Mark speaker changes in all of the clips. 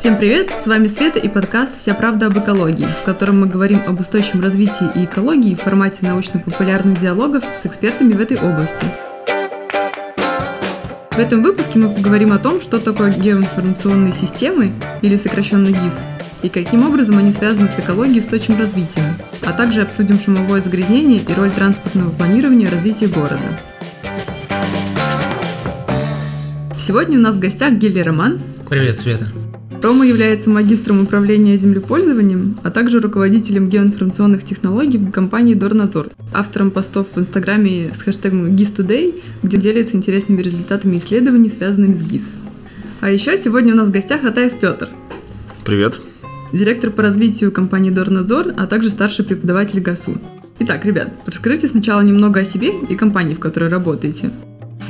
Speaker 1: Всем привет! С вами Света и подкаст «Вся правда об экологии», в котором мы говорим об устойчивом развитии и экологии в формате научно-популярных диалогов с экспертами в этой области. В этом выпуске мы поговорим о том, что такое геоинформационные системы, или сокращенно ГИС, и каким образом они связаны с экологией и устойчивым развитием, а также обсудим шумовое загрязнение и роль транспортного планирования в развитии города. Сегодня у нас в гостях Гелий Роман.
Speaker 2: Привет, Света.
Speaker 1: Рома является магистром управления землепользованием, а также руководителем геоинформационных технологий в компании Дорнадзор, автором постов в Инстаграме с хэштегом GIS где делится интересными результатами исследований, связанными с ГИС. А еще сегодня у нас в гостях Атаев Петр.
Speaker 3: Привет.
Speaker 1: Директор по развитию компании Дорнадзор, а также старший преподаватель ГАСУ. Итак, ребят, расскажите сначала немного о себе и компании, в которой работаете.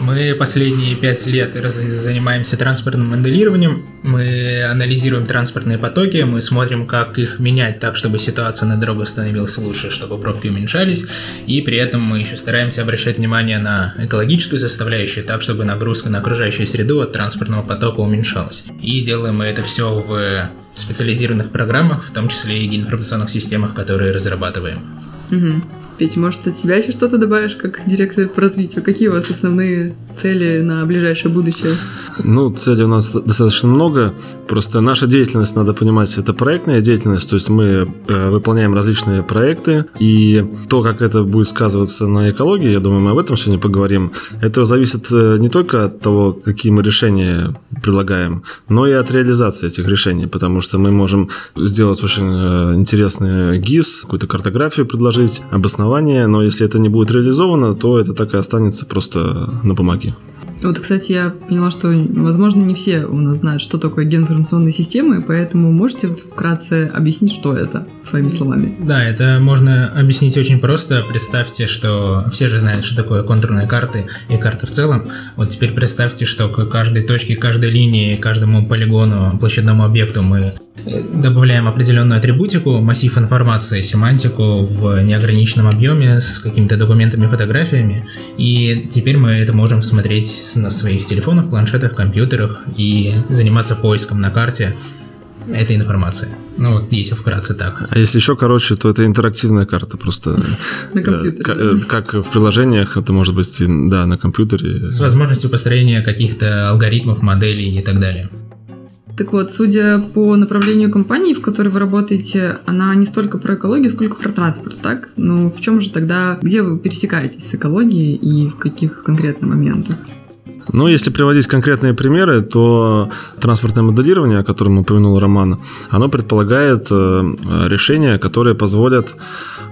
Speaker 2: Мы последние пять лет занимаемся транспортным моделированием. Мы анализируем транспортные потоки, мы смотрим, как их менять так, чтобы ситуация на дорогах становилась лучше, чтобы пробки уменьшались. И при этом мы еще стараемся обращать внимание на экологическую составляющую, так, чтобы нагрузка на окружающую среду от транспортного потока уменьшалась. И делаем мы это все в специализированных программах, в том числе и информационных системах, которые разрабатываем.
Speaker 1: Угу. Петя, может, от себя еще что-то добавишь, как директор по развитию? Какие у вас основные цели на ближайшее будущее?
Speaker 3: Ну, целей у нас достаточно много. Просто наша деятельность, надо понимать, это проектная деятельность. То есть мы э, выполняем различные проекты. И то, как это будет сказываться на экологии, я думаю, мы об этом сегодня поговорим. Это зависит э, не только от того, какие мы решения предлагаем, но и от реализации этих решений. Потому что мы можем сделать очень э, интересный ГИС, какую-то картографию предложить, обосновать основания, но если это не будет реализовано, то это так и останется просто на бумаге.
Speaker 1: Вот, кстати, я поняла, что, возможно, не все у нас знают, что такое геоинформационные системы, поэтому можете вкратце объяснить, что это, своими словами?
Speaker 2: Да, это можно объяснить очень просто. Представьте, что все же знают, что такое контурные карты и карты в целом. Вот теперь представьте, что к каждой точке, каждой линии, каждому полигону, площадному объекту мы добавляем определенную атрибутику, массив информации, семантику в неограниченном объеме с какими-то документами, фотографиями. И теперь мы это можем смотреть на своих телефонах, планшетах, компьютерах и заниматься поиском на карте этой информации. Ну вот, если вкратце так.
Speaker 3: А если еще короче, то это интерактивная карта просто.
Speaker 1: На компьютере.
Speaker 3: Э, как в приложениях, это может быть, да, на компьютере.
Speaker 2: С возможностью построения каких-то алгоритмов, моделей и так далее.
Speaker 1: Так вот, судя по направлению компании, в которой вы работаете, она не столько про экологию, сколько про транспорт, так? Ну, в чем же тогда, где вы пересекаетесь с экологией и в каких конкретно моментах?
Speaker 3: Ну, если приводить конкретные примеры, то транспортное моделирование, о котором упомянул Роман, оно предполагает э, решения, которые позволят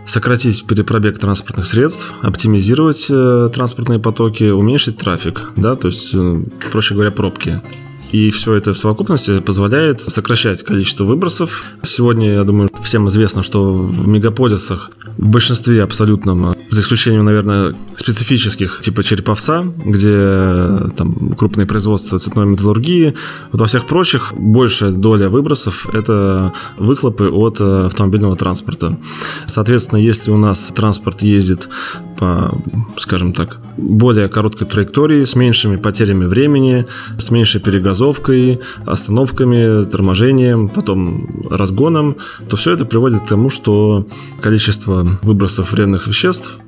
Speaker 3: сократить перепробег транспортных средств, оптимизировать э, транспортные потоки, уменьшить трафик, да, то есть, э, проще говоря, пробки. И все это в совокупности позволяет сокращать количество выбросов. Сегодня, я думаю, всем известно, что в мегаполисах в большинстве абсолютном, за исключением, наверное, специфических, типа Череповца, где там крупные производства цветной металлургии, вот во всех прочих большая доля выбросов – это выхлопы от э, автомобильного транспорта. Соответственно, если у нас транспорт ездит по, скажем так, более короткой траектории, с меньшими потерями времени, с меньшей перегазовкой, остановками, торможением, потом разгоном, то все это приводит к тому, что количество выбросов вредных веществ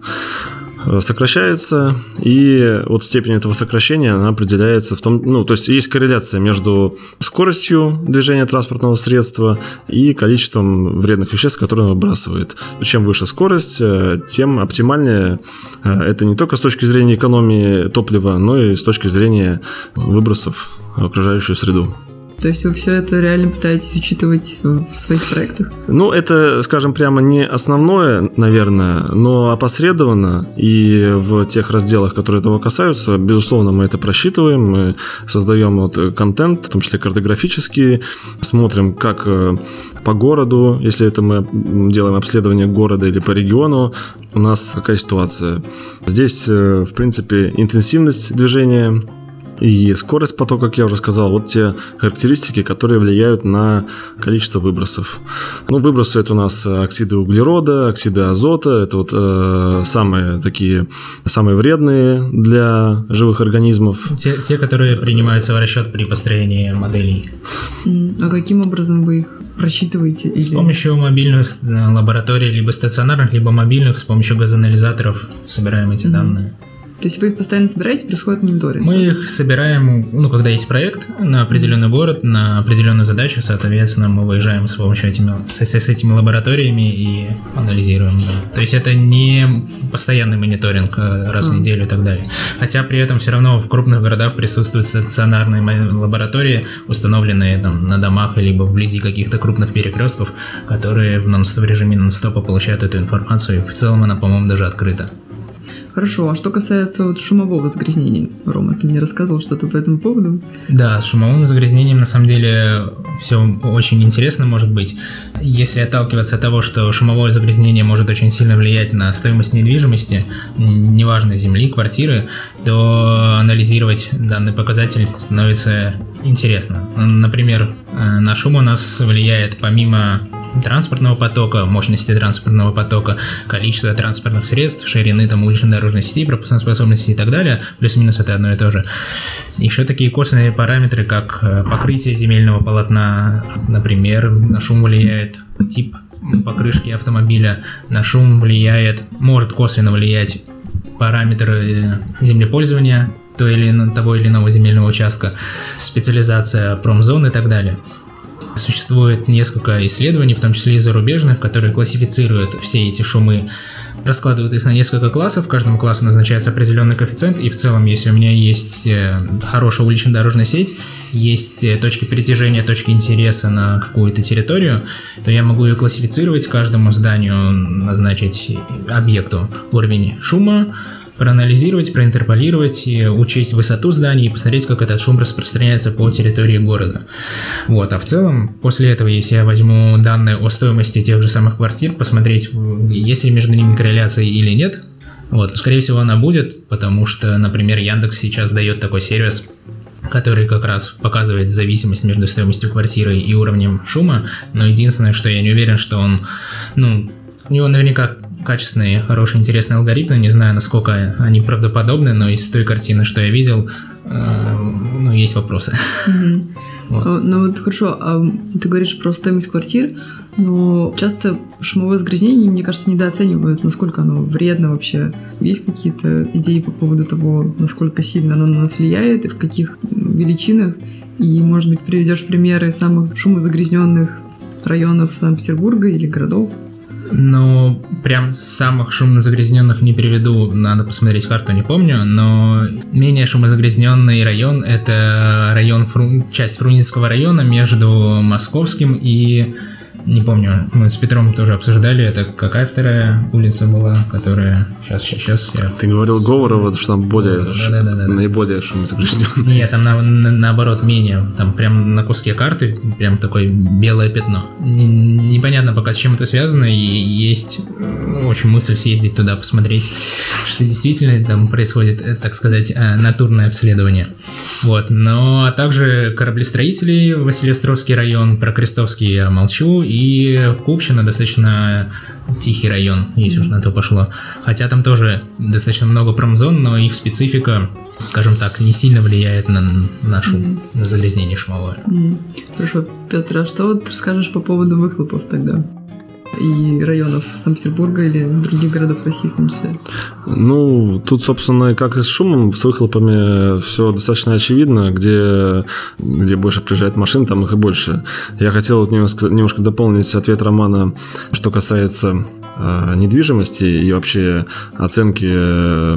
Speaker 3: сокращается, и вот степень этого сокращения она определяется в том, ну, то есть есть корреляция между скоростью движения транспортного средства и количеством вредных веществ, которые он выбрасывает. Чем выше скорость, э, тем оптимальнее э, это не только с точки зрения экономии топлива, но и с точки зрения выбросов в окружающую среду.
Speaker 1: То есть вы все это реально пытаетесь учитывать в своих проектах?
Speaker 3: Ну, это, скажем прямо, не основное, наверное, но опосредованно. И в тех разделах, которые этого касаются, безусловно, мы это просчитываем, мы создаем вот контент, в том числе картографический, смотрим, как э, по городу, если это мы делаем обследование города или по региону, у нас какая ситуация. Здесь, э, в принципе, интенсивность движения и скорость потока, как я уже сказал, вот те характеристики, которые влияют на количество выбросов. Ну, выбросы это у нас оксиды углерода, оксиды азота, это вот э, самые такие, самые вредные для живых организмов.
Speaker 2: Те, те, которые принимаются в расчет при построении моделей.
Speaker 1: А каким образом вы их просчитываете? Или...
Speaker 2: С помощью мобильных э, лабораторий, либо стационарных, либо мобильных, с помощью газоанализаторов собираем эти mm-hmm. данные.
Speaker 1: То есть вы их постоянно собираете, происходит мониторинг?
Speaker 2: Мы их собираем, ну, когда есть проект на определенный город, на определенную задачу, соответственно, мы выезжаем с помощью этими, с, с этими лабораториями и анализируем. Да. То есть это не постоянный мониторинг э, раз а. в неделю и так далее. Хотя при этом все равно в крупных городах присутствуют стационарные лаборатории, установленные там на домах либо вблизи каких-то крупных перекрестков, которые в, нон в режиме нон-стопа получают эту информацию. И в целом она, по-моему, даже открыта.
Speaker 1: Хорошо, а что касается вот шумового загрязнения, Рома, ты мне рассказывал что-то по этому поводу?
Speaker 2: Да, с шумовым загрязнением на самом деле все очень интересно может быть. Если отталкиваться от того, что шумовое загрязнение может очень сильно влиять на стоимость недвижимости, неважно земли, квартиры, то анализировать данный показатель становится интересно. Например, э, на шум у нас влияет помимо транспортного потока, мощности транспортного потока, количество транспортных средств, ширины там уличной дорожной сети, пропускной способности и так далее, плюс-минус это одно и то же. Еще такие косвенные параметры, как э, покрытие земельного полотна, например, на шум влияет тип покрышки автомобиля, на шум влияет, может косвенно влиять параметры землепользования той или, того или иного земельного участка, специализация промзон и так далее. Существует несколько исследований, в том числе и зарубежных, которые классифицируют все эти шумы, раскладывают их на несколько классов, каждому классу назначается определенный коэффициент, и в целом, если у меня есть э, хорошая уличная дорожная сеть, есть э, точки притяжения, точки интереса на какую-то территорию, то я могу ее классифицировать, каждому зданию назначить объекту уровень шума, проанализировать, проинтерполировать, учесть высоту зданий и посмотреть, как этот шум распространяется по территории города. Вот, а в целом, после этого, если я возьму данные о стоимости тех же самых квартир, посмотреть, есть ли между ними корреляция или нет, вот, скорее всего, она будет, потому что, например, Яндекс сейчас дает такой сервис, который как раз показывает зависимость между стоимостью квартиры и уровнем шума, но единственное, что я не уверен, что он, ну, у него наверняка качественные, хорошие, интересные алгоритмы. Не знаю, насколько они правдоподобны, но из той картины, что я видел, э, ну, есть вопросы.
Speaker 1: Вот. Ну вот хорошо, а ты говоришь про стоимость квартир, но часто шумовое загрязнение, мне кажется, недооценивают, насколько оно вредно вообще. Есть какие-то идеи по поводу того, насколько сильно оно на нас влияет и в каких величинах? И, может быть, приведешь примеры самых шумозагрязненных районов Санкт-Петербурга или городов?
Speaker 2: Ну, прям самых шумно загрязненных не приведу, надо посмотреть карту, не помню, но менее шумозагрязненный район – это район, часть Фрунзенского района между Московским и не помню, мы с Петром тоже обсуждали, это какая вторая улица была, которая... Сейчас, сейчас я...
Speaker 3: Ты говорил Говорова, что там более... Да, да, да, да, наиболее шумозагрязненный.
Speaker 2: Нет, там на, на, наоборот менее. Там прям на куске карты прям такое белое пятно. Непонятно пока с чем это связано, и есть ну, очень мысль съездить туда, посмотреть, что действительно там происходит, э, так сказать, э, натурное обследование. Вот. Но а также кораблестроители, Василиостровский район, про Крестовский я молчу, и Купчино достаточно тихий район, если уж на то пошло. Хотя там тоже достаточно много промзон, но их специфика, скажем так, не сильно влияет на, на шум, mm-hmm. на загрязнение шумовое.
Speaker 1: Mm-hmm. Хорошо, Петр, а что вот расскажешь по поводу выхлопов тогда? И районов Санкт-Петербурга или других городов России в том числе?
Speaker 3: Ну, тут, собственно, как и с шумом, с выхлопами все достаточно очевидно. Где, где больше приезжает машин, там их и больше. Я хотел немножко, немножко дополнить ответ Романа, что касается э, недвижимости и вообще оценки, э,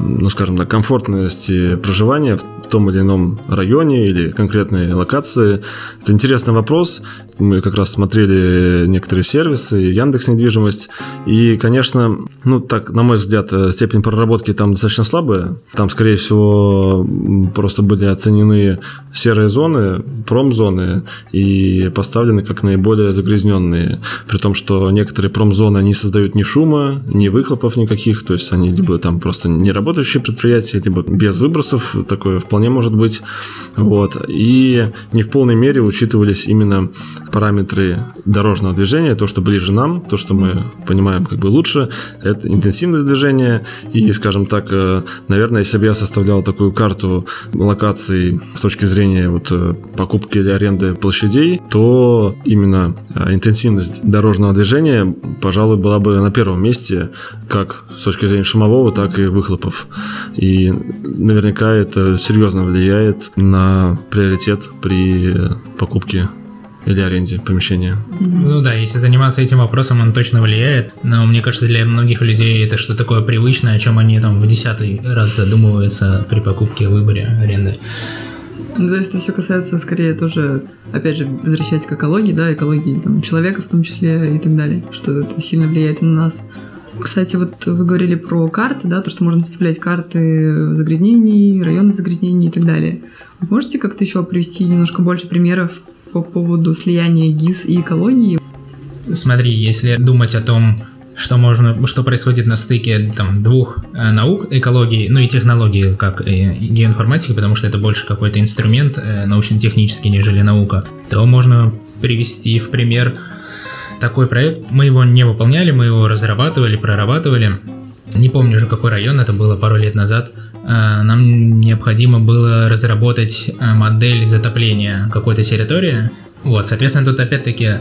Speaker 3: ну, скажем так, комфортности проживания в том или ином районе или конкретной локации. Это интересный вопрос. Мы как раз смотрели некоторые сервисы, Яндекс недвижимость. И, конечно, ну так, на мой взгляд, э, степень проработки там достаточно слабая. Там, скорее всего, просто были оценены серые зоны, промзоны и поставлены как наиболее загрязненные. При том, что некоторые промзоны, они создают ни шума, ни выхлопов никаких, то есть они либо там просто не работающие предприятия, либо без выбросов, такое вполне может быть. Вот. И не в полной мере учитывались именно параметры дорожного движения, то, что ближе нам, то, что мы понимаем как бы лучше, это интенсивность движения. И, скажем так, э, наверное, если бы я составлял такую карту локаций с точки зрения вот э, покупки или аренды площадей, то именно э, интенсивность дорожного движения, пожалуй, была бы на первом месте, как с точки зрения шумового, так и выхлопов. И наверняка это серьезно влияет на приоритет при покупке или аренде помещения.
Speaker 2: Ну да, если заниматься этим вопросом, он точно влияет. Но мне кажется, для многих людей это что такое привычное, о чем они там в десятый раз задумываются при покупке, выборе аренды.
Speaker 1: Ну, то есть это все касается скорее тоже, опять же, возвращаясь к экологии, да, экологии там, человека в том числе и так далее, что это сильно влияет на нас. Кстати, вот вы говорили про карты, да, то, что можно составлять карты загрязнений, районных загрязнений и так далее. Вы можете как-то еще привести немножко больше примеров по поводу слияния ГИС и экологии?
Speaker 2: Смотри, если думать о том, что можно, что происходит на стыке там двух э, наук, экологии, ну и технологии, как и геоинформатики, потому что это больше какой-то инструмент э, научно-технический, нежели наука, то можно привести в пример такой проект. Мы его не выполняли, мы его разрабатывали, прорабатывали. Не помню уже какой район, это было пару лет назад. Э, нам необходимо было разработать э, модель затопления какой-то территории. Вот, соответственно, тут опять-таки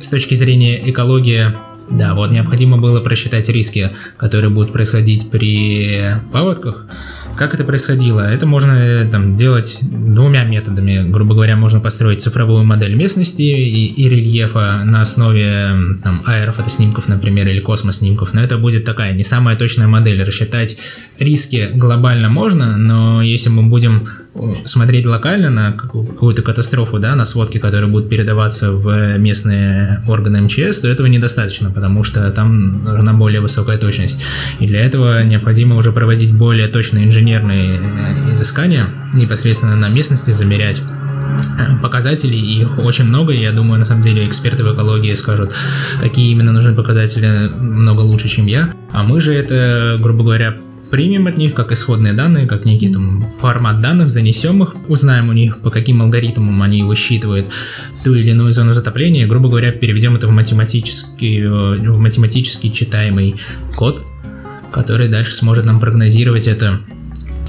Speaker 2: с точки зрения экологии да, вот необходимо было просчитать риски, которые будут происходить при паводках. Как это происходило? Это можно э, там, делать двумя методами. Грубо говоря, можно построить цифровую модель местности и, и рельефа на основе там, аэрофотоснимков, например, или космоснимков. Но это будет такая не самая точная модель. Рассчитать риски глобально можно, но если мы будем смотреть локально на какую-то катастрофу, да, на сводки, которые будут передаваться в местные органы МЧС, то этого недостаточно, потому что там нужна более высокая точность. И для этого необходимо уже проводить более точные инженерные изыскания непосредственно на местности, замерять э, показателей, их очень много, я думаю, на самом деле эксперты в экологии скажут, какие именно нужны показатели много лучше, чем я. А мы же это, грубо говоря, примем от них как исходные данные, как некий там формат данных, занесем их, узнаем у них, по каким алгоритмам они высчитывают ту или иную зону затопления, грубо говоря, переведем это в математический, э, в математически читаемый код, который дальше сможет нам прогнозировать это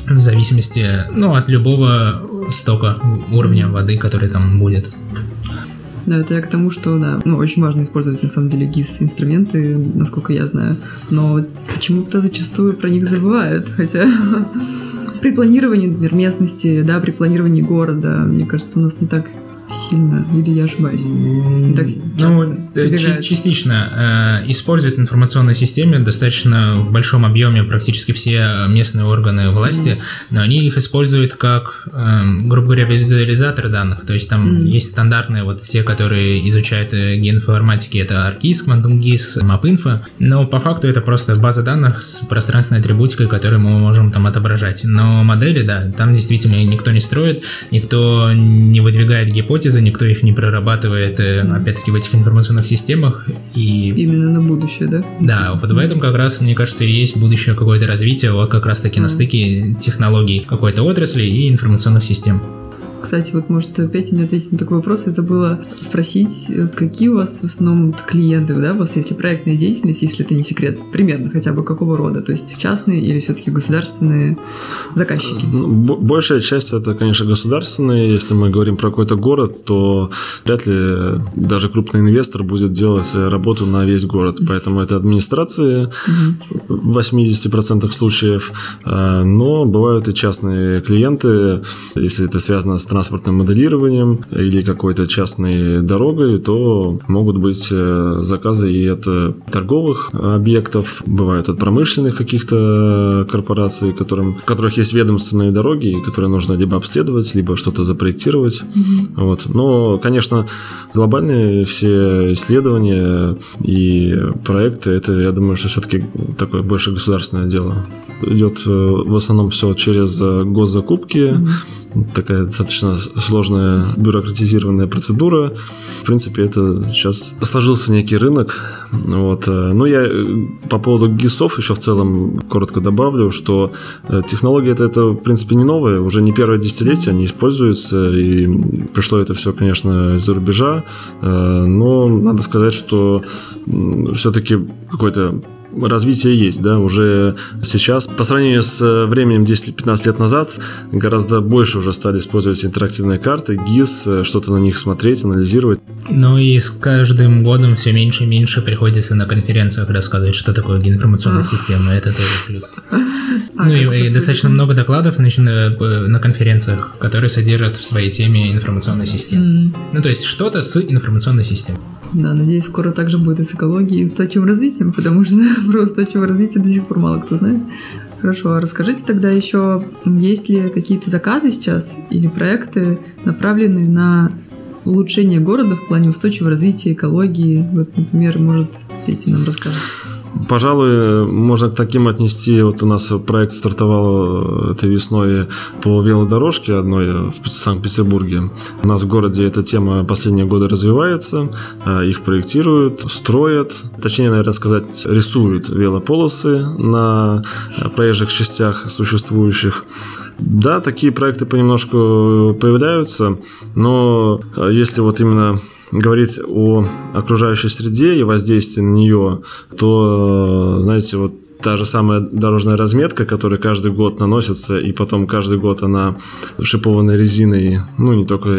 Speaker 2: в зависимости ну, от любого стока уровня воды, который там будет.
Speaker 1: Да, это я к тому, что, да, ну, очень важно использовать, на самом деле, GIS-инструменты, насколько я знаю, но почему-то зачастую про них забывают, хотя при планировании, например, местности, да, при планировании города, мне кажется, у нас не так сильно, или я ошибаюсь?
Speaker 2: так ну, э, частично. Э, используют информационные системы достаточно в большом объеме практически все местные органы власти, mm. но они их используют как, э, грубо говоря, визуализаторы данных. То есть там mm. есть стандартные, вот все, которые изучают геоинформатики, это ArcGIS, QuantumGIS, MapInfo, но по факту это просто база данных с пространственной атрибутикой, которую мы можем там отображать. Но модели, да, там действительно никто не строит, никто не выдвигает гипотезы, гипотезы, никто их не прорабатывает, э, опять-таки, в этих информационных системах. И...
Speaker 1: Именно на будущее, да?
Speaker 2: Да, вот в этом как раз, мне кажется, и есть будущее какое-то развитие, вот как раз-таки mm. на стыке технологий какой-то отрасли и информационных систем.
Speaker 1: Кстати, вот может Петя мне ответить на такой вопрос. Я забыла спросить, какие у вас в основном клиенты, да, у вас если проектная деятельность, если это не секрет, примерно хотя бы какого рода? То есть частные или все-таки государственные заказчики? Ну,
Speaker 3: большая часть это, конечно, государственные. Если мы говорим про какой-то город, то вряд ли даже крупный инвестор будет делать работу на весь город. Поэтому это администрации в 80% случаев. А, но бывают и частные клиенты, если это связано с транспортным моделированием или какой-то частной дорогой, то могут быть э, заказы и от э, торговых объектов, бывают от промышленных каких-то корпораций, которым, в которых есть ведомственные дороги, которые нужно либо обследовать, либо что-то запроектировать. Mm-hmm. Вот. Но, конечно, глобальные все исследования и проекты, это, я думаю, что все-таки такое больше государственное дело. Идет э, в основном все через э, госзакупки. Mm-hmm такая достаточно сложная бюрократизированная процедура. В принципе, это сейчас сложился некий рынок. Вот. Ну, я по поводу ГИСов еще в целом коротко добавлю, что технология это, это, в принципе, не новая, уже не первое десятилетие они используются, и пришло это все, конечно, из-за рубежа, но надо сказать, что все-таки какой-то развитие есть, да, уже сейчас, по сравнению с э, временем 10-15 лет назад, гораздо больше уже стали использовать интерактивные карты, ГИС, э, что-то на них смотреть, анализировать.
Speaker 2: Ну и с каждым годом все меньше и меньше приходится на конференциях рассказывать, что такое информационная система, это тоже плюс. Ну и, и достаточно много докладов на, э, на конференциях, которые содержат в своей теме информационную систему. Ну то есть что-то с информационной системой.
Speaker 1: Да, надеюсь, скоро также будет и с экологией, и с устойчивым развитием, потому что про устойчивое развитие до сих пор мало кто знает. Хорошо, а расскажите тогда еще, есть ли какие-то заказы сейчас или проекты, направленные на улучшение города в плане устойчивого развития, экологии? Вот, например, может, Петя нам расскажет.
Speaker 3: Пожалуй, можно к таким отнести. Вот у нас проект стартовал э, этой весной по велодорожке одной в Санкт-Петербурге. У нас в городе эта тема последние годы развивается. Э, их проектируют, строят. Точнее, наверное, сказать, рисуют велополосы на проезжих частях существующих. Да, такие проекты понемножку появляются, но э, если вот именно говорить о окружающей среде и воздействии на нее, то, знаете, вот та же самая дорожная разметка, которая каждый год наносится, и потом каждый год она шипованной резиной, ну не только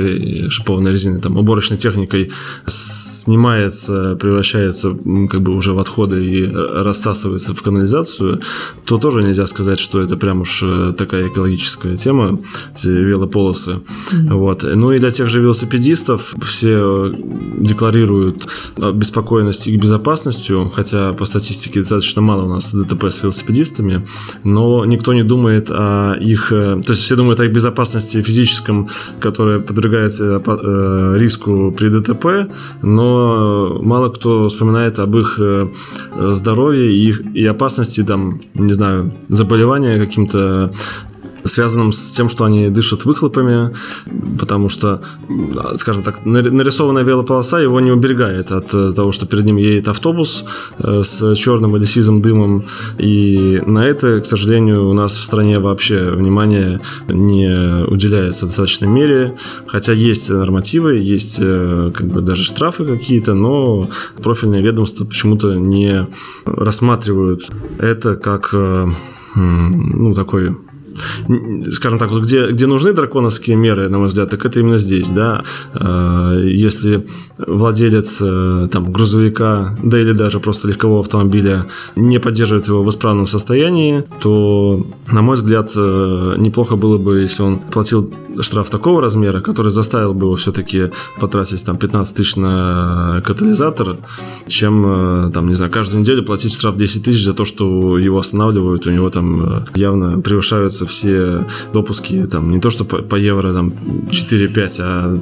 Speaker 3: шипованной резиной, там уборочной техникой снимается, превращается как бы уже в отходы и рассасывается в канализацию, то тоже нельзя сказать, что это прям уж э, такая экологическая тема, эти велополосы. Mm-hmm. Вот. Ну и для тех же велосипедистов все декларируют беспокойность их безопасностью, хотя по статистике достаточно мало у нас ДТП ДТП с велосипедистами, но никто не думает о их... Э, то есть все думают о их безопасности физическом, которая подвергается э, риску при ДТП, но мало кто вспоминает об их э, здоровье и, их, и опасности, там, не знаю, заболевания каким-то связанным с тем, что они дышат выхлопами, потому что, скажем так, нарисованная велополоса его не уберегает от э, того, что перед ним едет автобус э, с черным или сизым дымом, и на это, к сожалению, у нас в стране вообще внимание не уделяется в достаточной мере, хотя есть нормативы, есть э, как бы даже штрафы какие-то, но профильные ведомства почему-то не рассматривают это как ну, такой скажем так, вот где, где нужны драконовские меры, на мой взгляд, так это именно здесь, да. А, если владелец э, там, грузовика, да или даже просто легкового автомобиля не поддерживает его в исправном состоянии, то, на мой взгляд, э, неплохо было бы, если он платил штраф такого размера, который заставил бы его все-таки потратить там 15 тысяч на катализатор, чем, э, там, не знаю, каждую неделю платить штраф 10 тысяч за то, что его останавливают, у него там явно превышаются все допуски, там, не то, что по, по евро, там, 4-5, а,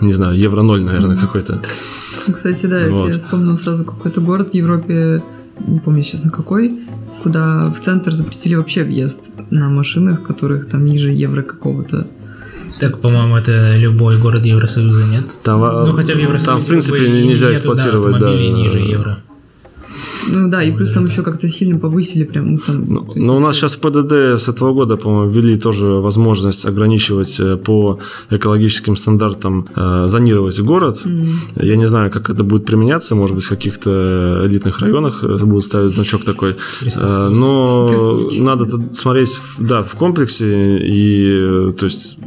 Speaker 3: не знаю, евро 0, наверное, какой-то.
Speaker 1: Кстати, да, вот. я вспомнила сразу какой-то город в Европе, не помню, честно, какой, куда в центр запретили вообще въезд на машинах, которых там ниже евро какого-то.
Speaker 2: Так, по-моему, это любой город Евросоюза, нет?
Speaker 3: Там, ну, хотя в Евросоюзе там, в принципе, нельзя эксплуатировать, да,
Speaker 2: ниже евро.
Speaker 1: Ну да, и плюс там еще как-то сильно повысили прям. Ну, там,
Speaker 3: ну, но ну, у нас сейчас ПДД с этого года, по-моему, ввели тоже возможность ограничивать э, по экологическим стандартам э, зонировать город. Mm-hmm. Я не знаю, как это будет применяться, может быть, в каких-то элитных районах э, будут ставить значок такой. Э, но надо смотреть, да, в комплексе и то есть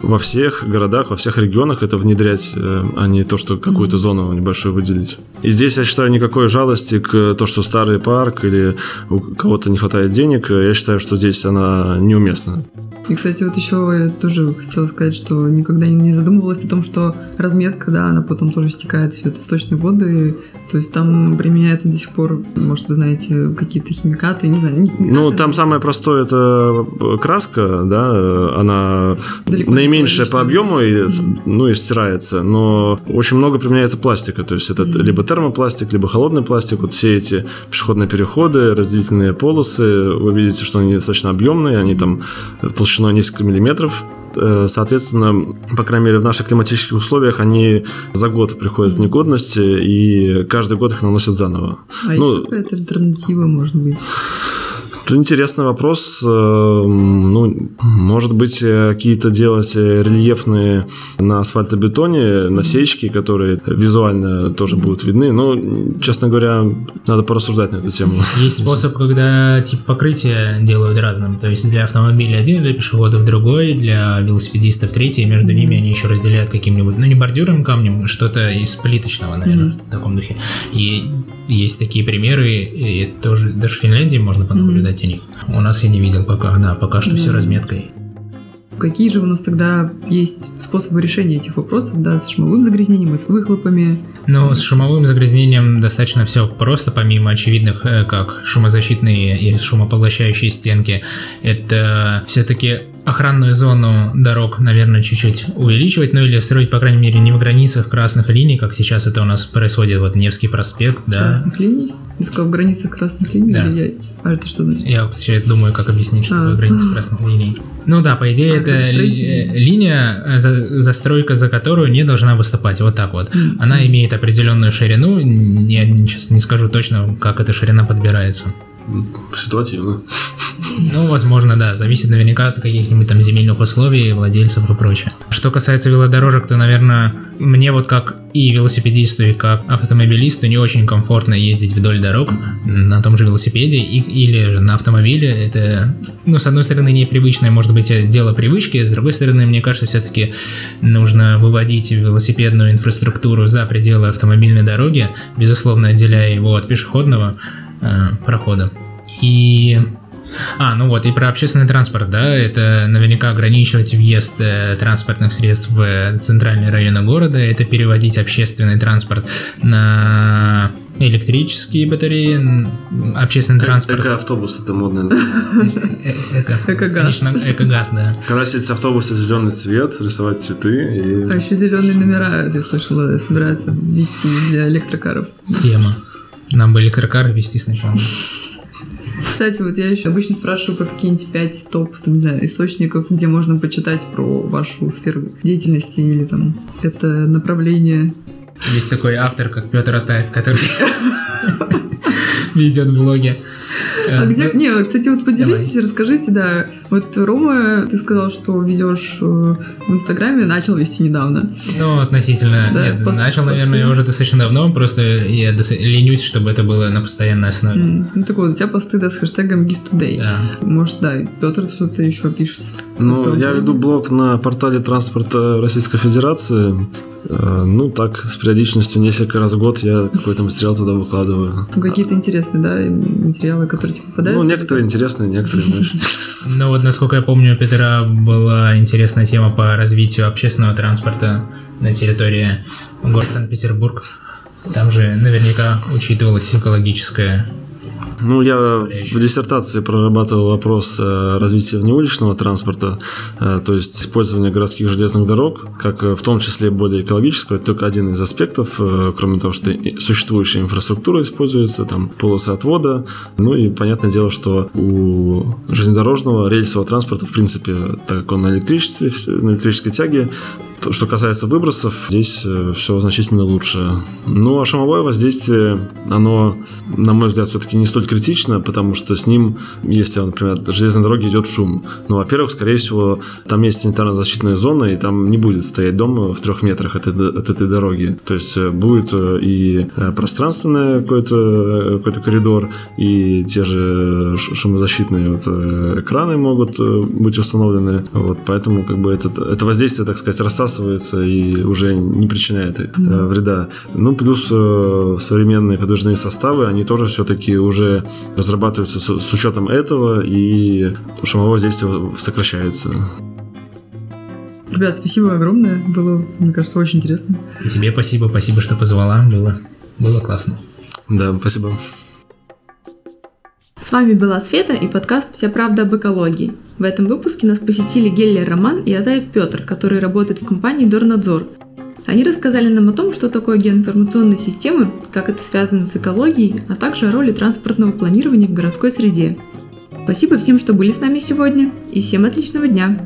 Speaker 3: во всех городах, во всех регионах это внедрять, э, а не то, что какую-то зону небольшую выделить. И здесь, я считаю, никакой жалости к то, что старый парк или у кого-то не хватает денег, я считаю, что здесь она неуместна.
Speaker 1: И, кстати, вот еще я тоже хотела сказать, что никогда не задумывалась о том, что разметка, да, она потом тоже стекает все это в сточные воды. То есть там применяется до сих пор, может, вы знаете, какие-то химикаты, не знаю, не химикаты.
Speaker 3: Ну, там самое простое это краска, да, она Далеко наименьшая по объему, и, ну, и стирается. Но очень много применяется пластика. То есть это mm-hmm. либо термопластик, либо холодный пластик. Вот все эти пешеходные переходы, разделительные полосы, вы видите, что они достаточно объемные, они там толщиной несколько миллиметров. Э, соответственно, по крайней мере, в наших климатических условиях они за год приходят в негодность, и каждый год их наносят заново.
Speaker 1: А ну, какая-то альтернатива, может быть?
Speaker 3: Интересный вопрос. Э, ну, может быть, э, какие-то делать рельефные на асфальтобетоне насечки, которые визуально тоже будут видны. Но, честно говоря, надо порассуждать на эту тему.
Speaker 2: Есть способ, когда тип покрытия делают разным. То есть для автомобиля один, для пешеходов другой, для велосипедистов третий. Между ними они еще разделяют каким-нибудь, ну не бордюрным камнем, что-то из плиточного, наверное, в таком духе. И есть такие примеры, и тоже даже в Финляндии можно понаблюдать mm-hmm. о них. У нас я не видел пока, да, пока что mm-hmm. все разметкой.
Speaker 1: Какие же у нас тогда есть способы решения этих вопросов, да, с шумовым загрязнением и с выхлопами?
Speaker 2: Ну, с шумовым загрязнением достаточно все просто, помимо очевидных, э, как шумозащитные и шумопоглощающие стенки. Это все-таки охранную зону дорог, наверное, чуть-чуть увеличивать, ну или строить, по крайней мере, не в границах красных линий, как сейчас это у нас происходит, вот Невский проспект, да.
Speaker 1: Красных линий? Ты сказал, в границах красных линий? Да. Я... А это что значит?
Speaker 2: Я вообще думаю, как объяснить, что а. такое граница красных линий. Ну да, по идее, а, это ли, линия, э, за, застройка за которую не должна выступать, вот так вот. Mm-hmm. Она имеет определенную ширину, я сейчас не скажу точно, как эта ширина подбирается.
Speaker 3: Ситуативно.
Speaker 2: Ну, возможно, да. Зависит наверняка от каких-нибудь там земельных условий, владельцев и прочее. Что касается велодорожек, то, наверное, мне вот как и велосипедисту, и как автомобилисту не очень комфортно ездить вдоль дорог на том же велосипеде и, или на автомобиле. Это, ну, с одной стороны, непривычное, может быть, дело привычки, с другой стороны, мне кажется, все-таки нужно выводить велосипедную инфраструктуру за пределы автомобильной дороги, безусловно, отделяя его от пешеходного э, прохода. И а, ну вот, и про общественный транспорт, да, это наверняка ограничивать въезд э, транспортных средств в центральные районы города, это переводить общественный транспорт на электрические батареи, общественный транспорт.
Speaker 3: Эко-автобус, это модно.
Speaker 1: Эко-газ.
Speaker 2: Конечно, эко-газ, да.
Speaker 3: Красить автобусы в зеленый цвет, рисовать цветы.
Speaker 1: А еще зеленые номера, я слышала, собираются ввести для электрокаров.
Speaker 2: Тема. Нам бы электрокары вести сначала.
Speaker 1: Кстати, вот я еще обычно спрашиваю про какие-нибудь пять топ, там, не знаю, источников, где можно почитать про вашу сферу деятельности или там это направление.
Speaker 2: Есть такой автор, как Петр Атаев, который ведет блоги.
Speaker 1: А где... Не, кстати, вот поделитесь, расскажите, да. Вот, Рома, ты сказал, что ведешь э, в Инстаграме, начал вести недавно.
Speaker 2: Ну, относительно. Да, Нет, пост, начал, посты. наверное, уже достаточно давно, просто я ленюсь, чтобы это было на постоянной основе. Mm.
Speaker 1: Ну, так вот, у тебя посты, да, с хэштегом GizToday. Да. Может, да, Петр что-то еще пишет.
Speaker 3: Ну, я веду блог на портале транспорта Российской Федерации. Э, ну, так, с периодичностью несколько раз в год я какой-то материал туда выкладываю.
Speaker 1: Ну, какие-то интересные, да, материалы, которые тебе попадаются?
Speaker 3: Ну, некоторые интересные, некоторые меньше.
Speaker 2: Ну, вот, насколько я помню, у Петра была интересная тема по развитию общественного транспорта на территории города Санкт-Петербург. Там же наверняка учитывалась экологическая
Speaker 3: ну, я в диссертации прорабатывал вопрос э, развития внеуличного транспорта, э, то есть использования городских железных дорог, как э, в том числе более экологического, это только один из аспектов, кроме того, что существующая инфраструктура используется, там полосы отвода, ну и понятное дело, что у железнодорожного рельсового транспорта, в принципе, так как он на электричестве, на электрической тяге, что касается выбросов, здесь все значительно лучше. Ну, а шумовое воздействие, оно, на мой взгляд, все-таки не столь критично, потому что с ним, если, например, железной дороге идет шум, ну, во-первых, скорее всего, там есть санитарно-защитная зона, и там не будет стоять дом в трех метрах от, от этой дороги. То есть э, будет э, и э, пространственный какой-то какой коридор, и те же шумозащитные вот экраны могут быть установлены. Вот, поэтому как бы это, это воздействие, так сказать, рассасывается разбрасывается и уже не причиняет э, вреда. Ну, плюс э, современные подвижные составы, они тоже все-таки уже разрабатываются с, с учетом этого, и шумовое воздействие сокращается.
Speaker 1: Ребят, спасибо огромное. Было, мне кажется, очень интересно.
Speaker 2: И тебе спасибо, спасибо, что позвала. Было, было классно.
Speaker 3: Да, спасибо.
Speaker 1: С вами была Света и подкаст «Вся правда об экологии». В этом выпуске нас посетили Геллер Роман и Адаев Петр, которые работают в компании Дорнадзор. Они рассказали нам о том, что такое геоинформационные системы, как это связано с экологией, а также о роли транспортного планирования в городской среде. Спасибо всем, что были с нами сегодня, и всем отличного дня!